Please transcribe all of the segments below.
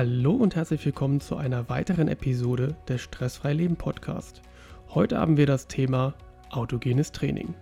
Hallo und herzlich willkommen zu einer weiteren Episode des Stressfrei Leben Podcast. Heute haben wir das Thema autogenes Training.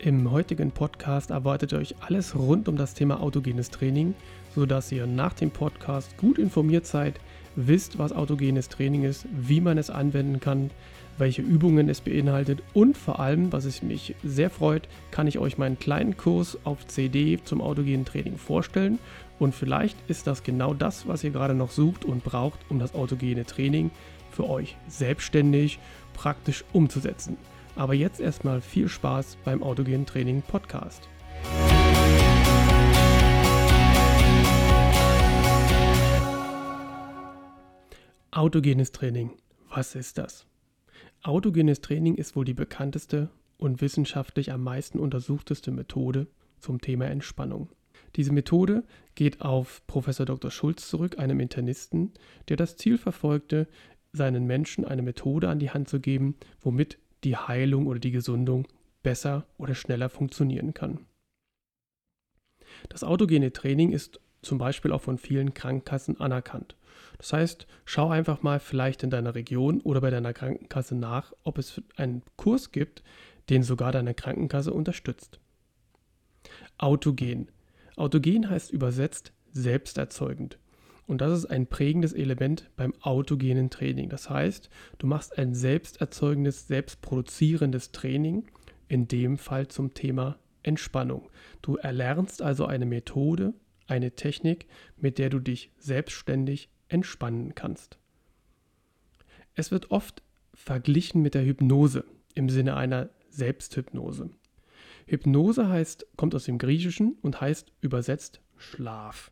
Im heutigen Podcast erwartet euch alles rund um das Thema autogenes Training, sodass ihr nach dem Podcast gut informiert seid, wisst, was autogenes Training ist, wie man es anwenden kann, welche Übungen es beinhaltet und vor allem, was es mich sehr freut, kann ich euch meinen kleinen Kurs auf CD zum autogenen Training vorstellen und vielleicht ist das genau das, was ihr gerade noch sucht und braucht, um das autogene Training für euch selbstständig praktisch umzusetzen. Aber jetzt erstmal viel Spaß beim autogenen Training Podcast. Autogenes Training. Was ist das? Autogenes Training ist wohl die bekannteste und wissenschaftlich am meisten untersuchteste Methode zum Thema Entspannung. Diese Methode geht auf Professor Dr. Schulz zurück, einem Internisten, der das Ziel verfolgte, seinen Menschen eine Methode an die Hand zu geben, womit die Heilung oder die Gesundung besser oder schneller funktionieren kann. Das autogene Training ist zum Beispiel auch von vielen Krankenkassen anerkannt. Das heißt, schau einfach mal vielleicht in deiner Region oder bei deiner Krankenkasse nach, ob es einen Kurs gibt, den sogar deine Krankenkasse unterstützt. Autogen. Autogen heißt übersetzt selbsterzeugend. Und das ist ein prägendes Element beim autogenen Training. Das heißt, du machst ein selbsterzeugendes, selbstproduzierendes Training, in dem Fall zum Thema Entspannung. Du erlernst also eine Methode, eine Technik, mit der du dich selbstständig entspannen kannst. Es wird oft verglichen mit der Hypnose im Sinne einer Selbsthypnose. Hypnose heißt, kommt aus dem Griechischen und heißt übersetzt Schlaf.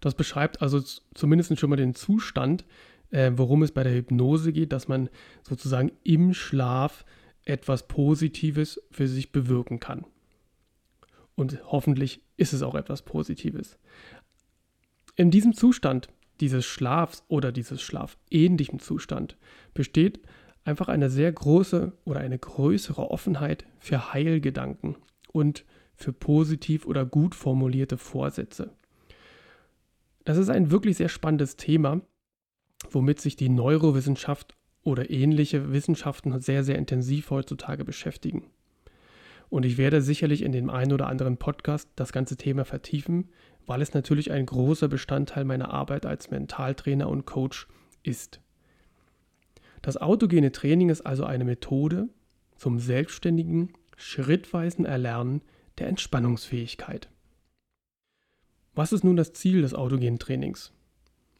Das beschreibt also zumindest schon mal den Zustand, äh, worum es bei der Hypnose geht, dass man sozusagen im Schlaf etwas Positives für sich bewirken kann. Und hoffentlich ist es auch etwas Positives. In diesem Zustand dieses Schlafs oder dieses schlafähnlichen Zustand besteht einfach eine sehr große oder eine größere Offenheit für Heilgedanken und für positiv oder gut formulierte Vorsätze. Das ist ein wirklich sehr spannendes Thema, womit sich die Neurowissenschaft oder ähnliche Wissenschaften sehr, sehr intensiv heutzutage beschäftigen. Und ich werde sicherlich in dem einen oder anderen Podcast das ganze Thema vertiefen, weil es natürlich ein großer Bestandteil meiner Arbeit als Mentaltrainer und Coach ist. Das autogene Training ist also eine Methode zum selbstständigen, schrittweisen Erlernen der Entspannungsfähigkeit. Was ist nun das Ziel des autogenen Trainings?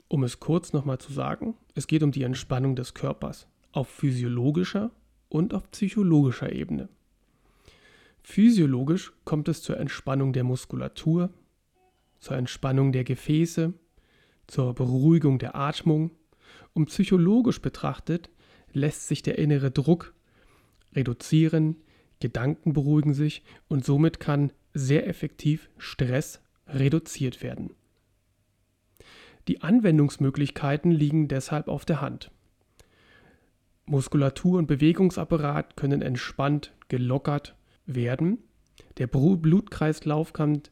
Um es kurz nochmal zu sagen, es geht um die Entspannung des Körpers auf physiologischer und auf psychologischer Ebene. Physiologisch kommt es zur Entspannung der Muskulatur, zur Entspannung der Gefäße, zur Beruhigung der Atmung und psychologisch betrachtet lässt sich der innere Druck reduzieren, Gedanken beruhigen sich und somit kann sehr effektiv Stress reduziert werden. Die Anwendungsmöglichkeiten liegen deshalb auf der Hand. Muskulatur und Bewegungsapparat können entspannt, gelockert werden. Der Blutkreislauf kommt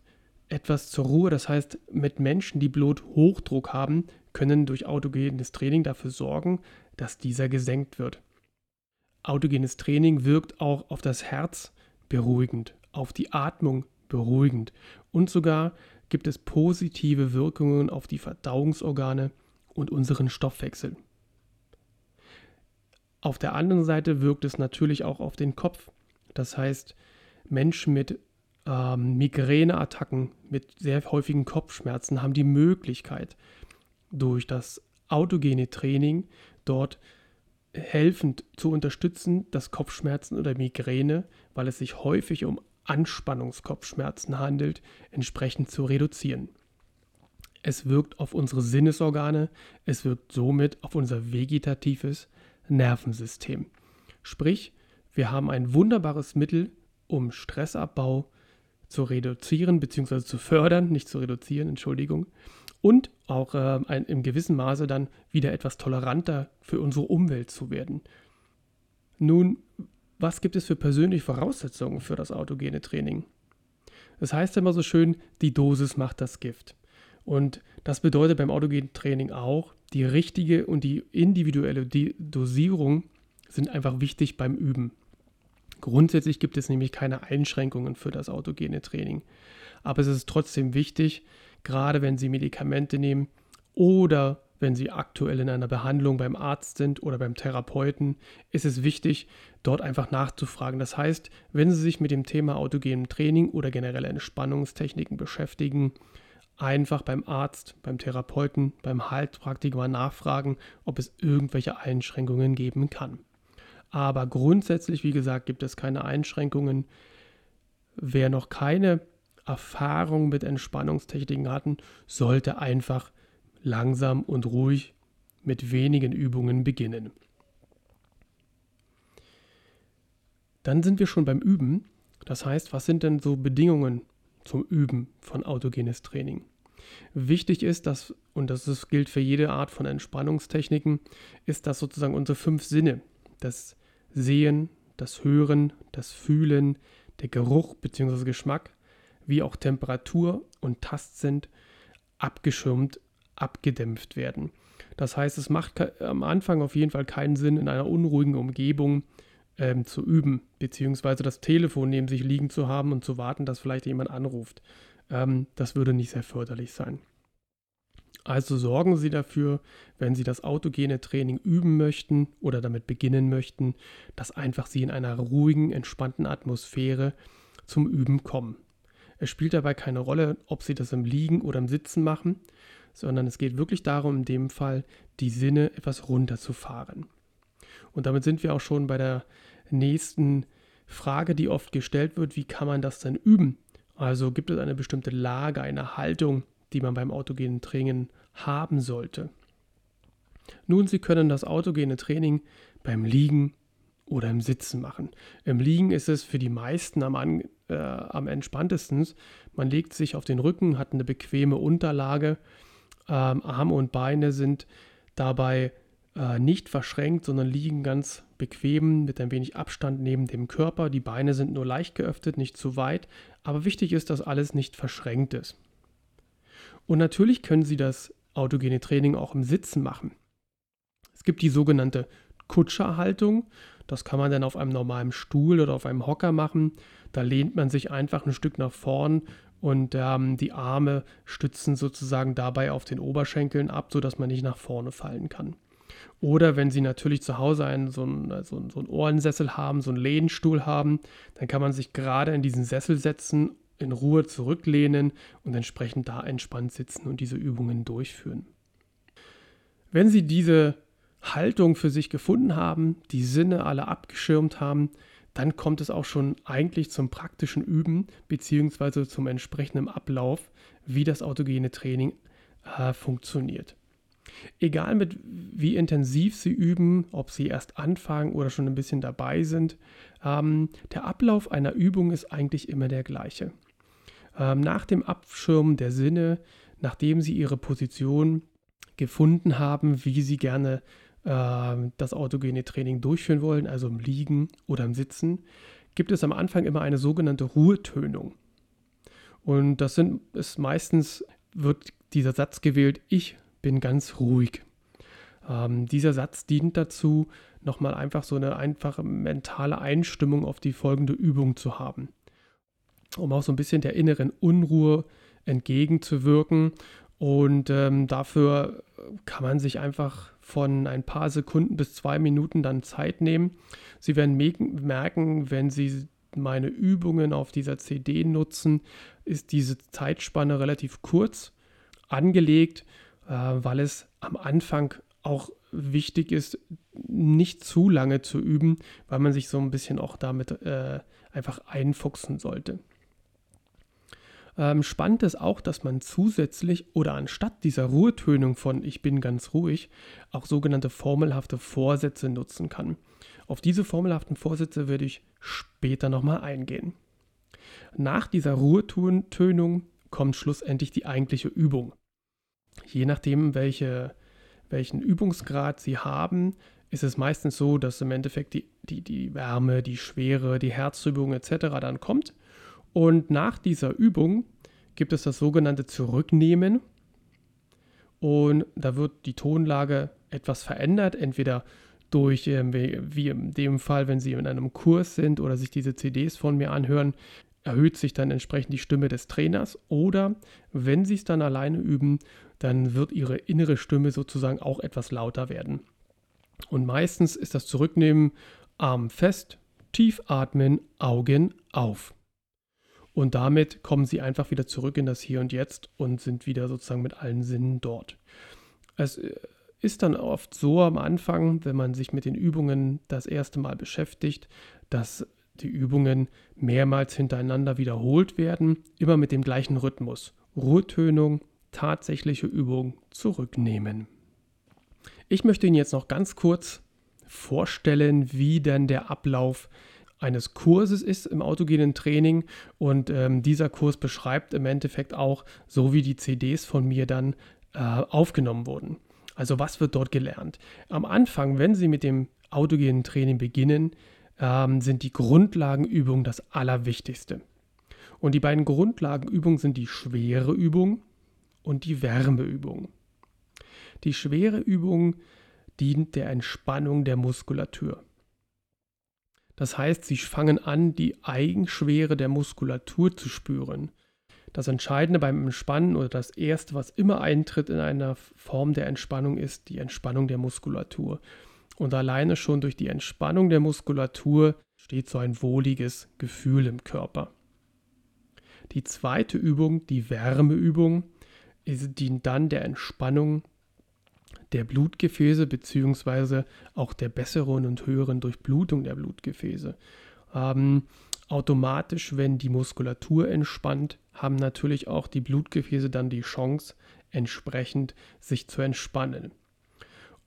etwas zur Ruhe. Das heißt, mit Menschen, die Bluthochdruck haben, können durch autogenes Training dafür sorgen, dass dieser gesenkt wird. Autogenes Training wirkt auch auf das Herz beruhigend, auf die Atmung beruhigend und sogar gibt es positive Wirkungen auf die Verdauungsorgane und unseren Stoffwechsel. Auf der anderen Seite wirkt es natürlich auch auf den Kopf. Das heißt, Menschen mit ähm, Migräneattacken, mit sehr häufigen Kopfschmerzen haben die Möglichkeit, durch das autogene Training dort helfend zu unterstützen, dass Kopfschmerzen oder Migräne, weil es sich häufig um Anspannungskopfschmerzen handelt, entsprechend zu reduzieren. Es wirkt auf unsere Sinnesorgane, es wirkt somit auf unser vegetatives Nervensystem. Sprich, wir haben ein wunderbares Mittel, um Stressabbau zu reduzieren bzw. zu fördern, nicht zu reduzieren, Entschuldigung, und auch äh, ein, in gewissem Maße dann wieder etwas toleranter für unsere Umwelt zu werden. Nun, was gibt es für persönliche Voraussetzungen für das autogene Training? Das heißt immer so schön, die Dosis macht das Gift. Und das bedeutet beim autogenen Training auch, die richtige und die individuelle Dosierung sind einfach wichtig beim Üben. Grundsätzlich gibt es nämlich keine Einschränkungen für das autogene Training. Aber es ist trotzdem wichtig, gerade wenn Sie Medikamente nehmen oder wenn Sie aktuell in einer Behandlung beim Arzt sind oder beim Therapeuten, ist es wichtig, dort einfach nachzufragen. Das heißt, wenn Sie sich mit dem Thema autogenem Training oder generell Entspannungstechniken beschäftigen, einfach beim Arzt, beim Therapeuten, beim Heilpraktiker nachfragen, ob es irgendwelche Einschränkungen geben kann. Aber grundsätzlich, wie gesagt, gibt es keine Einschränkungen. Wer noch keine Erfahrung mit Entspannungstechniken hatten, sollte einfach langsam und ruhig mit wenigen Übungen beginnen. Dann sind wir schon beim Üben. Das heißt, was sind denn so Bedingungen zum Üben von autogenes Training? Wichtig ist, dass, und das gilt für jede Art von Entspannungstechniken, ist, dass sozusagen unsere fünf Sinne, das Sehen, das Hören, das Fühlen, der Geruch bzw. Geschmack, wie auch Temperatur und Tastsinn abgeschirmt, abgedämpft werden. Das heißt, es macht am Anfang auf jeden Fall keinen Sinn, in einer unruhigen Umgebung ähm, zu üben, beziehungsweise das Telefon neben sich liegen zu haben und zu warten, dass vielleicht jemand anruft. Ähm, das würde nicht sehr förderlich sein. Also sorgen Sie dafür, wenn Sie das autogene Training üben möchten oder damit beginnen möchten, dass einfach Sie in einer ruhigen, entspannten Atmosphäre zum Üben kommen. Es spielt dabei keine Rolle, ob Sie das im Liegen oder im Sitzen machen, sondern es geht wirklich darum, in dem Fall die Sinne etwas runterzufahren. Und damit sind wir auch schon bei der nächsten Frage, die oft gestellt wird, wie kann man das denn üben? Also gibt es eine bestimmte Lage, eine Haltung, die man beim autogenen Training haben sollte. Nun, Sie können das autogene Training beim Liegen oder im Sitzen machen. Im Liegen ist es für die meisten am, äh, am entspanntesten. Man legt sich auf den Rücken, hat eine bequeme Unterlage. Ähm, Arme und Beine sind dabei äh, nicht verschränkt, sondern liegen ganz bequem mit ein wenig Abstand neben dem Körper. Die Beine sind nur leicht geöffnet, nicht zu weit. Aber wichtig ist, dass alles nicht verschränkt ist. Und natürlich können Sie das autogene Training auch im Sitzen machen. Es gibt die sogenannte Kutscherhaltung. Das kann man dann auf einem normalen Stuhl oder auf einem Hocker machen. Da lehnt man sich einfach ein Stück nach vorn und ähm, die Arme stützen sozusagen dabei auf den Oberschenkeln ab, sodass man nicht nach vorne fallen kann. Oder wenn Sie natürlich zu Hause einen, so, einen, einen, so einen Ohrensessel haben, so einen Lehnstuhl haben, dann kann man sich gerade in diesen Sessel setzen, in Ruhe zurücklehnen und entsprechend da entspannt sitzen und diese Übungen durchführen. Wenn Sie diese Haltung für sich gefunden haben, die Sinne alle abgeschirmt haben, dann kommt es auch schon eigentlich zum praktischen Üben bzw. zum entsprechenden Ablauf, wie das autogene Training äh, funktioniert. Egal mit wie intensiv Sie üben, ob Sie erst anfangen oder schon ein bisschen dabei sind, ähm, der Ablauf einer Übung ist eigentlich immer der gleiche. Ähm, nach dem Abschirmen der Sinne, nachdem Sie Ihre Position gefunden haben, wie Sie gerne äh, das autogene Training durchführen wollen, also im Liegen oder im Sitzen, gibt es am Anfang immer eine sogenannte Ruhetönung. Und das sind, ist meistens wird dieser Satz gewählt, ich bin ganz ruhig. Ähm, dieser Satz dient dazu, nochmal einfach so eine einfache mentale Einstimmung auf die folgende Übung zu haben. Um auch so ein bisschen der inneren Unruhe entgegenzuwirken. Und ähm, dafür kann man sich einfach von ein paar Sekunden bis zwei Minuten dann Zeit nehmen. Sie werden merken, wenn Sie meine Übungen auf dieser CD nutzen, ist diese Zeitspanne relativ kurz angelegt, äh, weil es am Anfang auch wichtig ist, nicht zu lange zu üben, weil man sich so ein bisschen auch damit äh, einfach einfuchsen sollte. Ähm, spannend ist auch, dass man zusätzlich oder anstatt dieser Ruhetönung von Ich bin ganz ruhig auch sogenannte formelhafte Vorsätze nutzen kann. Auf diese formelhaften Vorsätze werde ich später nochmal eingehen. Nach dieser Ruhetönung kommt schlussendlich die eigentliche Übung. Je nachdem, welche, welchen Übungsgrad Sie haben, ist es meistens so, dass im Endeffekt die, die, die Wärme, die Schwere, die Herzübung etc. dann kommt. Und nach dieser Übung gibt es das sogenannte Zurücknehmen. Und da wird die Tonlage etwas verändert, entweder durch, ähm, wie in dem Fall, wenn Sie in einem Kurs sind oder sich diese CDs von mir anhören, erhöht sich dann entsprechend die Stimme des Trainers. Oder wenn Sie es dann alleine üben, dann wird Ihre innere Stimme sozusagen auch etwas lauter werden. Und meistens ist das Zurücknehmen Arm fest, tief atmen, Augen auf. Und damit kommen sie einfach wieder zurück in das Hier und Jetzt und sind wieder sozusagen mit allen Sinnen dort. Es äh, ist dann oft so am Anfang, wenn man sich mit den Übungen das erste Mal beschäftigt, dass die Übungen mehrmals hintereinander wiederholt werden, immer mit dem gleichen Rhythmus. Ruhetönung, tatsächliche Übung, zurücknehmen. Ich möchte Ihnen jetzt noch ganz kurz vorstellen, wie denn der Ablauf eines Kurses ist im autogenen Training und ähm, dieser Kurs beschreibt im Endeffekt auch, so wie die CDs von mir dann äh, aufgenommen wurden. Also was wird dort gelernt? Am Anfang, wenn Sie mit dem autogenen Training beginnen, ähm, sind die Grundlagenübungen das Allerwichtigste. Und die beiden Grundlagenübungen sind die schwere Übung und die Wärmeübung. Die schwere Übung dient der Entspannung der Muskulatur. Das heißt, sie fangen an, die Eigenschwere der Muskulatur zu spüren. Das Entscheidende beim Entspannen oder das Erste, was immer eintritt in einer Form der Entspannung, ist die Entspannung der Muskulatur. Und alleine schon durch die Entspannung der Muskulatur steht so ein wohliges Gefühl im Körper. Die zweite Übung, die Wärmeübung, dient dann der Entspannung der Blutgefäße beziehungsweise auch der besseren und höheren Durchblutung der Blutgefäße. Ähm, automatisch, wenn die Muskulatur entspannt, haben natürlich auch die Blutgefäße dann die Chance, entsprechend sich zu entspannen.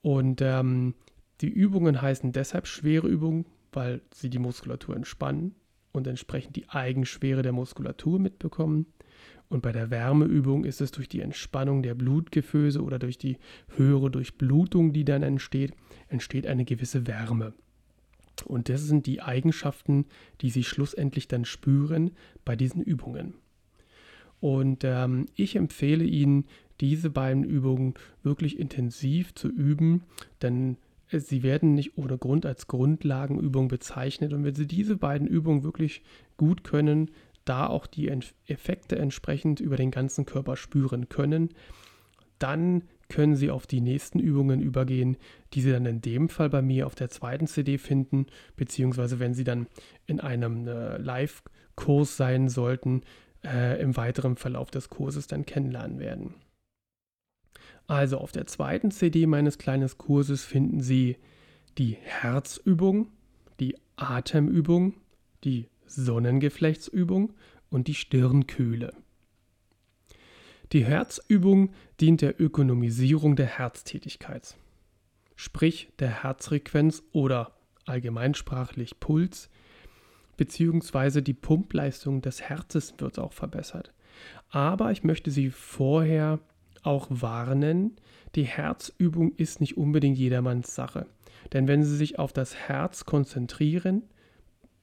Und ähm, die Übungen heißen deshalb schwere Übungen, weil sie die Muskulatur entspannen und entsprechend die Eigenschwere der Muskulatur mitbekommen. Und bei der Wärmeübung ist es durch die Entspannung der Blutgefäße oder durch die höhere Durchblutung, die dann entsteht, entsteht eine gewisse Wärme. Und das sind die Eigenschaften, die Sie schlussendlich dann spüren bei diesen Übungen. Und ähm, ich empfehle Ihnen, diese beiden Übungen wirklich intensiv zu üben, denn sie werden nicht ohne Grund als Grundlagenübung bezeichnet. Und wenn Sie diese beiden Übungen wirklich gut können, da auch die Effekte entsprechend über den ganzen Körper spüren können, dann können Sie auf die nächsten Übungen übergehen, die Sie dann in dem Fall bei mir auf der zweiten CD finden, beziehungsweise wenn Sie dann in einem äh, Live-Kurs sein sollten, äh, im weiteren Verlauf des Kurses dann kennenlernen werden. Also auf der zweiten CD meines kleinen Kurses finden Sie die Herzübung, die Atemübung, die Sonnengeflechtsübung und die Stirnkühle. Die Herzübung dient der Ökonomisierung der Herztätigkeit, sprich der Herzfrequenz oder allgemeinsprachlich Puls, beziehungsweise die Pumpleistung des Herzens wird auch verbessert. Aber ich möchte Sie vorher auch warnen, die Herzübung ist nicht unbedingt jedermanns Sache. Denn wenn Sie sich auf das Herz konzentrieren,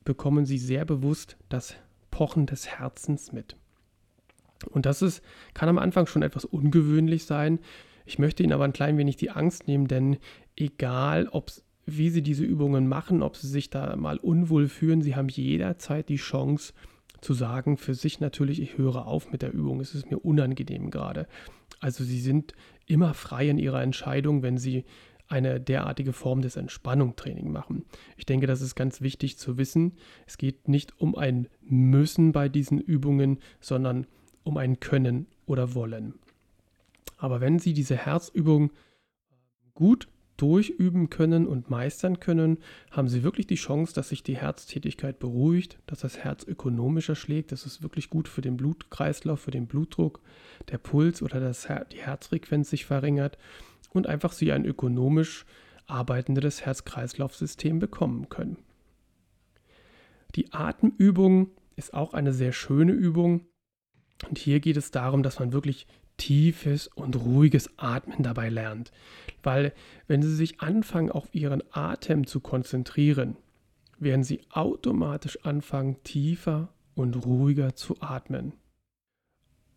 bekommen sie sehr bewusst das Pochen des Herzens mit. Und das ist, kann am Anfang schon etwas ungewöhnlich sein. Ich möchte Ihnen aber ein klein wenig die Angst nehmen, denn egal, wie Sie diese Übungen machen, ob Sie sich da mal unwohl fühlen, Sie haben jederzeit die Chance zu sagen, für sich natürlich, ich höre auf mit der Übung, es ist mir unangenehm gerade. Also Sie sind immer frei in Ihrer Entscheidung, wenn Sie eine derartige Form des Entspannungstraining machen. Ich denke, das ist ganz wichtig zu wissen. Es geht nicht um ein Müssen bei diesen Übungen, sondern um ein Können oder Wollen. Aber wenn Sie diese Herzübung gut durchüben können und meistern können, haben Sie wirklich die Chance, dass sich die Herztätigkeit beruhigt, dass das Herz ökonomischer schlägt. Das ist wirklich gut für den Blutkreislauf, für den Blutdruck, der Puls oder das die Herzfrequenz sich verringert und einfach sie ein ökonomisch arbeitendes Herz-Kreislauf-System bekommen können. Die Atemübung ist auch eine sehr schöne Übung. Und hier geht es darum, dass man wirklich tiefes und ruhiges Atmen dabei lernt. Weil wenn Sie sich anfangen, auf Ihren Atem zu konzentrieren, werden Sie automatisch anfangen, tiefer und ruhiger zu atmen.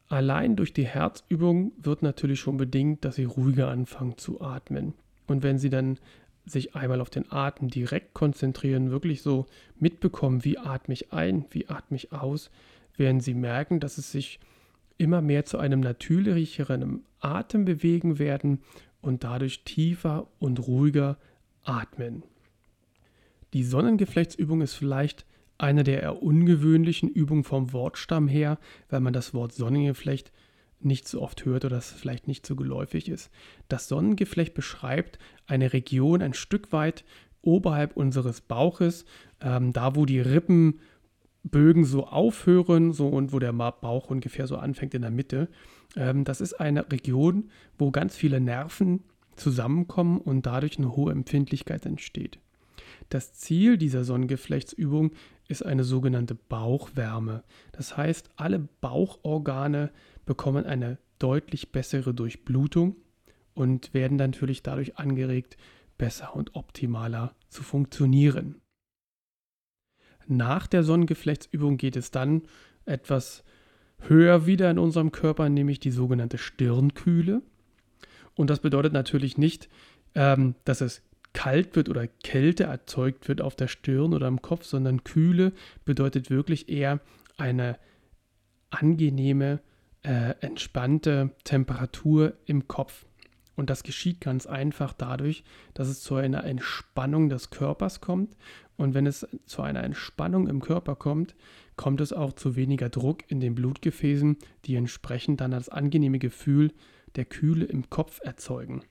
Allein durch die Herzübung wird natürlich schon bedingt, dass Sie ruhiger anfangen zu atmen. Und wenn Sie dann sich einmal auf den Atem direkt konzentrieren, wirklich so mitbekommen, wie atme ich ein, wie atme ich aus, werden Sie merken, dass es sich immer mehr zu einem natürlicheren Atem bewegen werden und dadurch tiefer und ruhiger atmen. Die Sonnengeflechtsübung ist vielleicht eine der eher ungewöhnlichen Übungen vom Wortstamm her, weil man das Wort Sonnengeflecht nicht so oft hört oder es vielleicht nicht so geläufig ist. Das Sonnengeflecht beschreibt eine Region ein Stück weit oberhalb unseres Bauches, ähm, da wo die Rippenbögen so aufhören so und wo der Bauch ungefähr so anfängt in der Mitte. Ähm, das ist eine Region, wo ganz viele Nerven zusammenkommen und dadurch eine hohe Empfindlichkeit entsteht. Das Ziel dieser Sonnengeflechtsübung ist eine sogenannte Bauchwärme. Das heißt, alle Bauchorgane bekommen eine deutlich bessere Durchblutung und werden natürlich dadurch angeregt, besser und optimaler zu funktionieren. Nach der Sonnengeflechtsübung geht es dann etwas höher wieder in unserem Körper, nämlich die sogenannte Stirnkühle. Und das bedeutet natürlich nicht, ähm, dass es kalt wird oder Kälte erzeugt wird auf der Stirn oder im Kopf, sondern Kühle bedeutet wirklich eher eine angenehme, äh, entspannte Temperatur im Kopf. Und das geschieht ganz einfach dadurch, dass es zu einer Entspannung des Körpers kommt. Und wenn es zu einer Entspannung im Körper kommt, kommt es auch zu weniger Druck in den Blutgefäßen, die entsprechend dann das angenehme Gefühl der Kühle im Kopf erzeugen.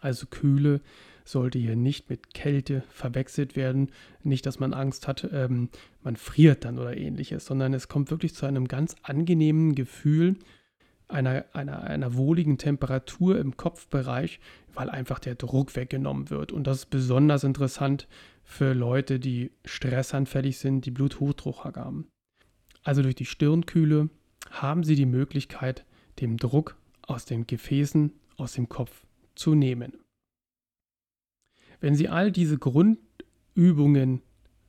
Also Kühle sollte hier nicht mit Kälte verwechselt werden. Nicht, dass man Angst hat, ähm, man friert dann oder ähnliches, sondern es kommt wirklich zu einem ganz angenehmen Gefühl einer, einer, einer wohligen Temperatur im Kopfbereich, weil einfach der Druck weggenommen wird. Und das ist besonders interessant für Leute, die stressanfällig sind, die Bluthochdruck haben. Also durch die Stirnkühle haben Sie die Möglichkeit, dem Druck aus den Gefäßen, aus dem Kopf zu nehmen. Wenn Sie all diese Grundübungen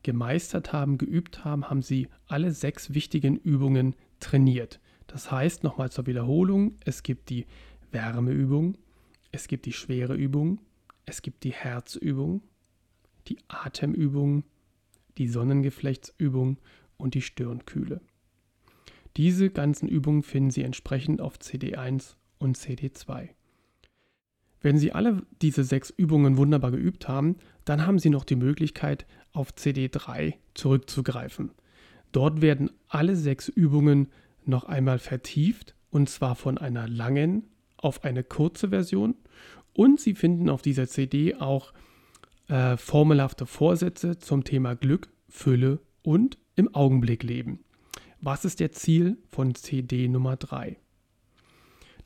gemeistert haben, geübt haben, haben Sie alle sechs wichtigen Übungen trainiert. Das heißt, nochmal zur Wiederholung, es gibt die Wärmeübung, es gibt die schwere Übung, es gibt die Herzübung, die Atemübung, die Sonnengeflechtsübung und die Stirnkühle. Diese ganzen Übungen finden Sie entsprechend auf CD1 und CD2. Wenn Sie alle diese sechs Übungen wunderbar geübt haben, dann haben Sie noch die Möglichkeit, auf CD3 zurückzugreifen. Dort werden alle sechs Übungen noch einmal vertieft und zwar von einer langen auf eine kurze Version. Und Sie finden auf dieser CD auch äh, formelhafte Vorsätze zum Thema Glück, Fülle und im Augenblick leben. Was ist der Ziel von CD Nummer 3?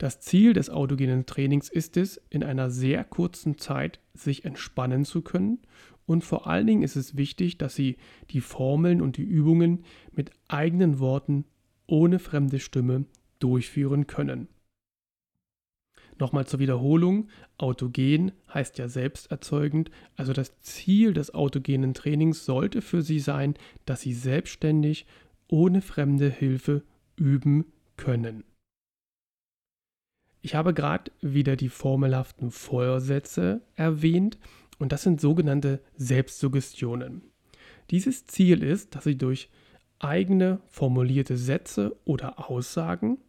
Das Ziel des autogenen Trainings ist es, in einer sehr kurzen Zeit sich entspannen zu können und vor allen Dingen ist es wichtig, dass Sie die Formeln und die Übungen mit eigenen Worten ohne fremde Stimme durchführen können. Nochmal zur Wiederholung, autogen heißt ja selbsterzeugend, also das Ziel des autogenen Trainings sollte für Sie sein, dass Sie selbstständig ohne fremde Hilfe üben können. Ich habe gerade wieder die formelhaften Vorsätze erwähnt und das sind sogenannte Selbstsuggestionen. Dieses Ziel ist, dass Sie durch eigene formulierte Sätze oder Aussagen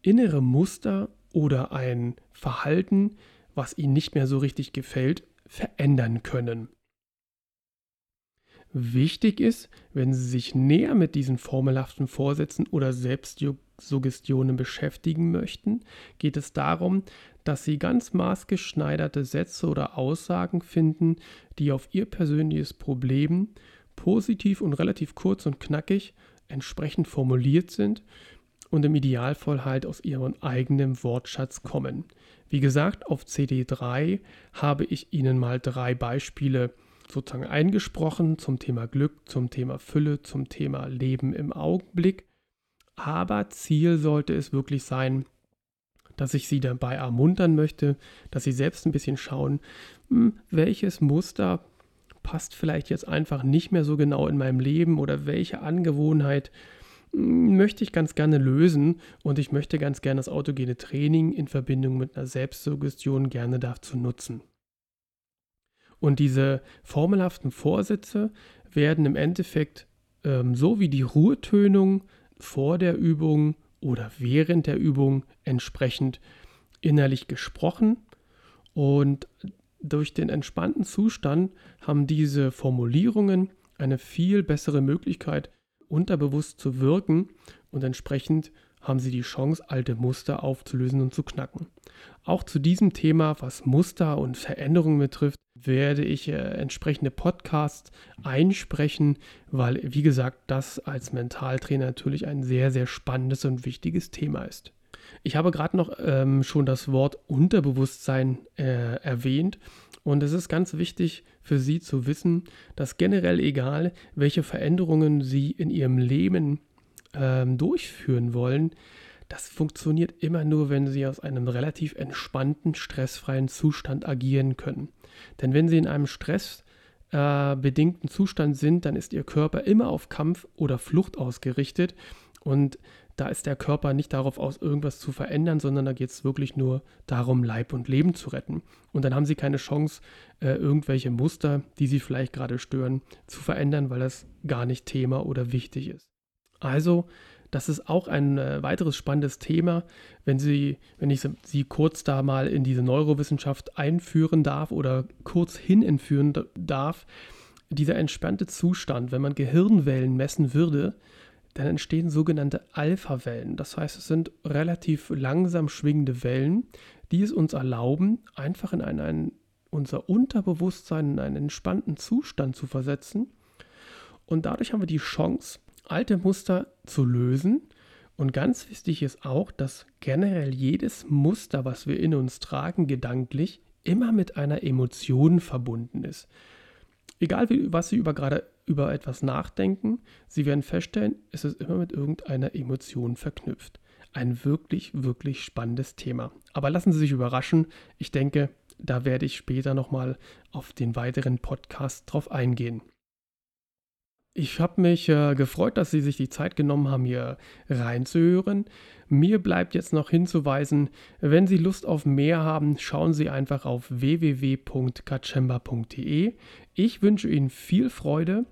innere Muster oder ein Verhalten, was Ihnen nicht mehr so richtig gefällt, verändern können. Wichtig ist, wenn Sie sich näher mit diesen formelhaften Vorsätzen oder Selbstsuggestionen beschäftigen möchten, geht es darum, dass Sie ganz maßgeschneiderte Sätze oder Aussagen finden, die auf Ihr persönliches Problem positiv und relativ kurz und knackig entsprechend formuliert sind und im Idealfall halt aus Ihrem eigenen Wortschatz kommen. Wie gesagt, auf CD3 habe ich Ihnen mal drei Beispiele sozusagen eingesprochen zum Thema Glück, zum Thema Fülle, zum Thema Leben im Augenblick. Aber Ziel sollte es wirklich sein, dass ich Sie dabei ermuntern möchte, dass Sie selbst ein bisschen schauen, hm, welches Muster passt vielleicht jetzt einfach nicht mehr so genau in meinem Leben oder welche Angewohnheit hm, möchte ich ganz gerne lösen und ich möchte ganz gerne das autogene Training in Verbindung mit einer Selbstsuggestion gerne dazu nutzen. Und diese formelhaften Vorsätze werden im Endeffekt ähm, so wie die Ruhetönung vor der Übung oder während der Übung entsprechend innerlich gesprochen. Und durch den entspannten Zustand haben diese Formulierungen eine viel bessere Möglichkeit, unterbewusst zu wirken und entsprechend haben sie die Chance, alte Muster aufzulösen und zu knacken. Auch zu diesem Thema, was Muster und Veränderungen betrifft, werde ich äh, entsprechende Podcasts einsprechen, weil, wie gesagt, das als Mentaltrainer natürlich ein sehr, sehr spannendes und wichtiges Thema ist. Ich habe gerade noch ähm, schon das Wort Unterbewusstsein äh, erwähnt und es ist ganz wichtig für Sie zu wissen, dass generell egal, welche Veränderungen Sie in Ihrem Leben ähm, durchführen wollen, das funktioniert immer nur, wenn Sie aus einem relativ entspannten, stressfreien Zustand agieren können. Denn wenn Sie in einem stressbedingten äh, Zustand sind, dann ist Ihr Körper immer auf Kampf oder Flucht ausgerichtet und da ist der Körper nicht darauf aus, irgendwas zu verändern, sondern da geht es wirklich nur darum, Leib und Leben zu retten. Und dann haben sie keine Chance, äh, irgendwelche Muster, die sie vielleicht gerade stören, zu verändern, weil das gar nicht Thema oder wichtig ist. Also, das ist auch ein äh, weiteres spannendes Thema, wenn Sie, wenn ich Sie kurz da mal in diese Neurowissenschaft einführen darf oder kurz hin entführen darf. Dieser entspannte Zustand, wenn man Gehirnwellen messen würde, dann entstehen sogenannte Alpha-Wellen. Das heißt, es sind relativ langsam schwingende Wellen, die es uns erlauben, einfach in einen, unser Unterbewusstsein in einen entspannten Zustand zu versetzen. Und dadurch haben wir die Chance, alte Muster zu lösen. Und ganz wichtig ist auch, dass generell jedes Muster, was wir in uns tragen, gedanklich, immer mit einer Emotion verbunden ist. Egal, wie, was Sie über gerade über etwas nachdenken, Sie werden feststellen, es ist immer mit irgendeiner Emotion verknüpft. Ein wirklich, wirklich spannendes Thema. Aber lassen Sie sich überraschen. Ich denke, da werde ich später nochmal auf den weiteren Podcast drauf eingehen. Ich habe mich äh, gefreut, dass Sie sich die Zeit genommen haben, hier reinzuhören. Mir bleibt jetzt noch hinzuweisen, wenn Sie Lust auf mehr haben, schauen Sie einfach auf www.kachemba.de. Ich wünsche Ihnen viel Freude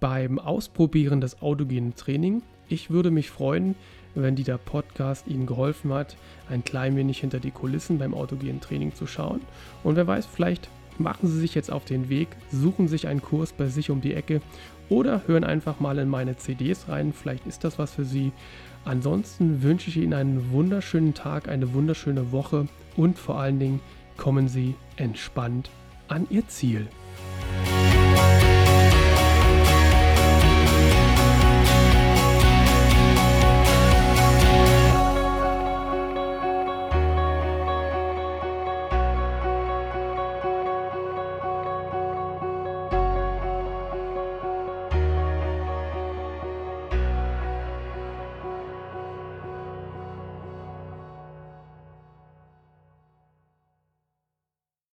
beim Ausprobieren des autogenen Training. Ich würde mich freuen, wenn dieser Podcast Ihnen geholfen hat, ein klein wenig hinter die Kulissen beim autogenen Training zu schauen. Und wer weiß, vielleicht machen Sie sich jetzt auf den Weg, suchen sich einen Kurs bei sich um die Ecke oder hören einfach mal in meine CDs rein. Vielleicht ist das was für Sie. Ansonsten wünsche ich Ihnen einen wunderschönen Tag, eine wunderschöne Woche und vor allen Dingen kommen Sie entspannt an Ihr Ziel.